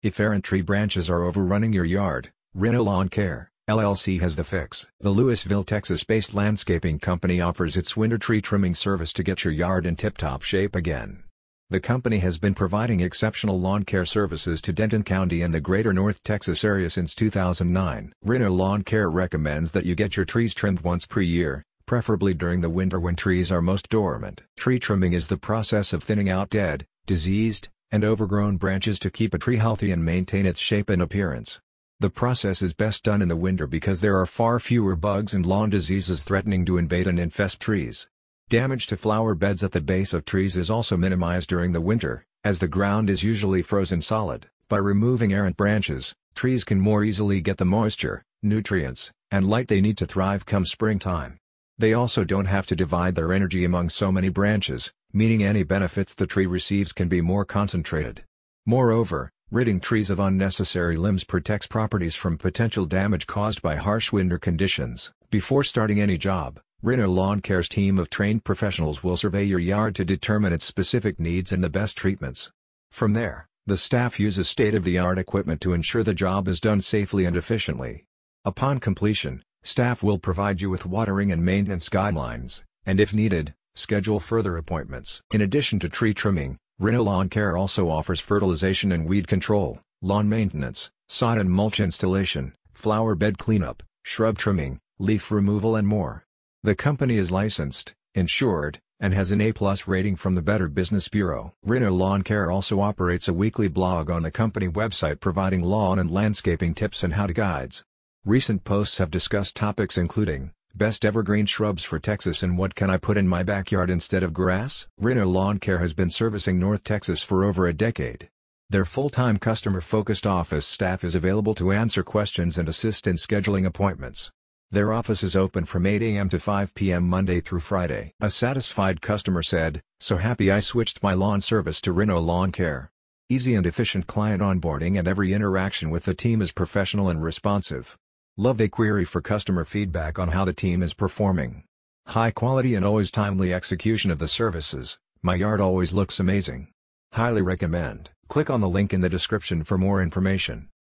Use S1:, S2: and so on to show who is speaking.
S1: If errant tree branches are overrunning your yard, Reno Lawn Care, LLC has the fix. The Lewisville, Texas-based landscaping company offers its winter tree trimming service to get your yard in tip-top shape again. The company has been providing exceptional lawn care services to Denton County and the greater North Texas area since 2009. Reno Lawn Care recommends that you get your trees trimmed once per year, preferably during the winter when trees are most dormant. Tree trimming is the process of thinning out dead, diseased, and overgrown branches to keep a tree healthy and maintain its shape and appearance. The process is best done in the winter because there are far fewer bugs and lawn diseases threatening to invade and infest trees. Damage to flower beds at the base of trees is also minimized during the winter, as the ground is usually frozen solid. By removing errant branches, trees can more easily get the moisture, nutrients, and light they need to thrive come springtime. They also don't have to divide their energy among so many branches, meaning any benefits the tree receives can be more concentrated. Moreover, ridding trees of unnecessary limbs protects properties from potential damage caused by harsh winter conditions. Before starting any job, Reno Lawn Care's team of trained professionals will survey your yard to determine its specific needs and the best treatments. From there, the staff uses state-of-the-art equipment to ensure the job is done safely and efficiently. Upon completion, staff will provide you with watering and maintenance guidelines, and if needed, schedule further appointments. In addition to tree trimming, Reno Lawn Care also offers fertilization and weed control, lawn maintenance, sod and mulch installation, flower bed cleanup, shrub trimming, leaf removal and more. The company is licensed, insured, and has an A-plus rating from the Better Business Bureau. Reno Lawn Care also operates a weekly blog on the company website providing lawn and landscaping tips and how-to guides. Recent posts have discussed topics including, Best evergreen shrubs for Texas and what can I put in my backyard instead of grass? Reno Lawn Care has been servicing North Texas for over a decade. Their full-time customer-focused office staff is available to answer questions and assist in scheduling appointments. Their office is open from 8 a.m. to 5 p.m. Monday through Friday. A satisfied customer said, So happy I switched my lawn service to Reno Lawn Care. Easy and efficient client onboarding and every interaction with the team is professional and responsive. Love they query for customer feedback on how the team is performing. High quality and always timely execution of the services, my yard always looks amazing. Highly recommend. Click on the link in the description for more information.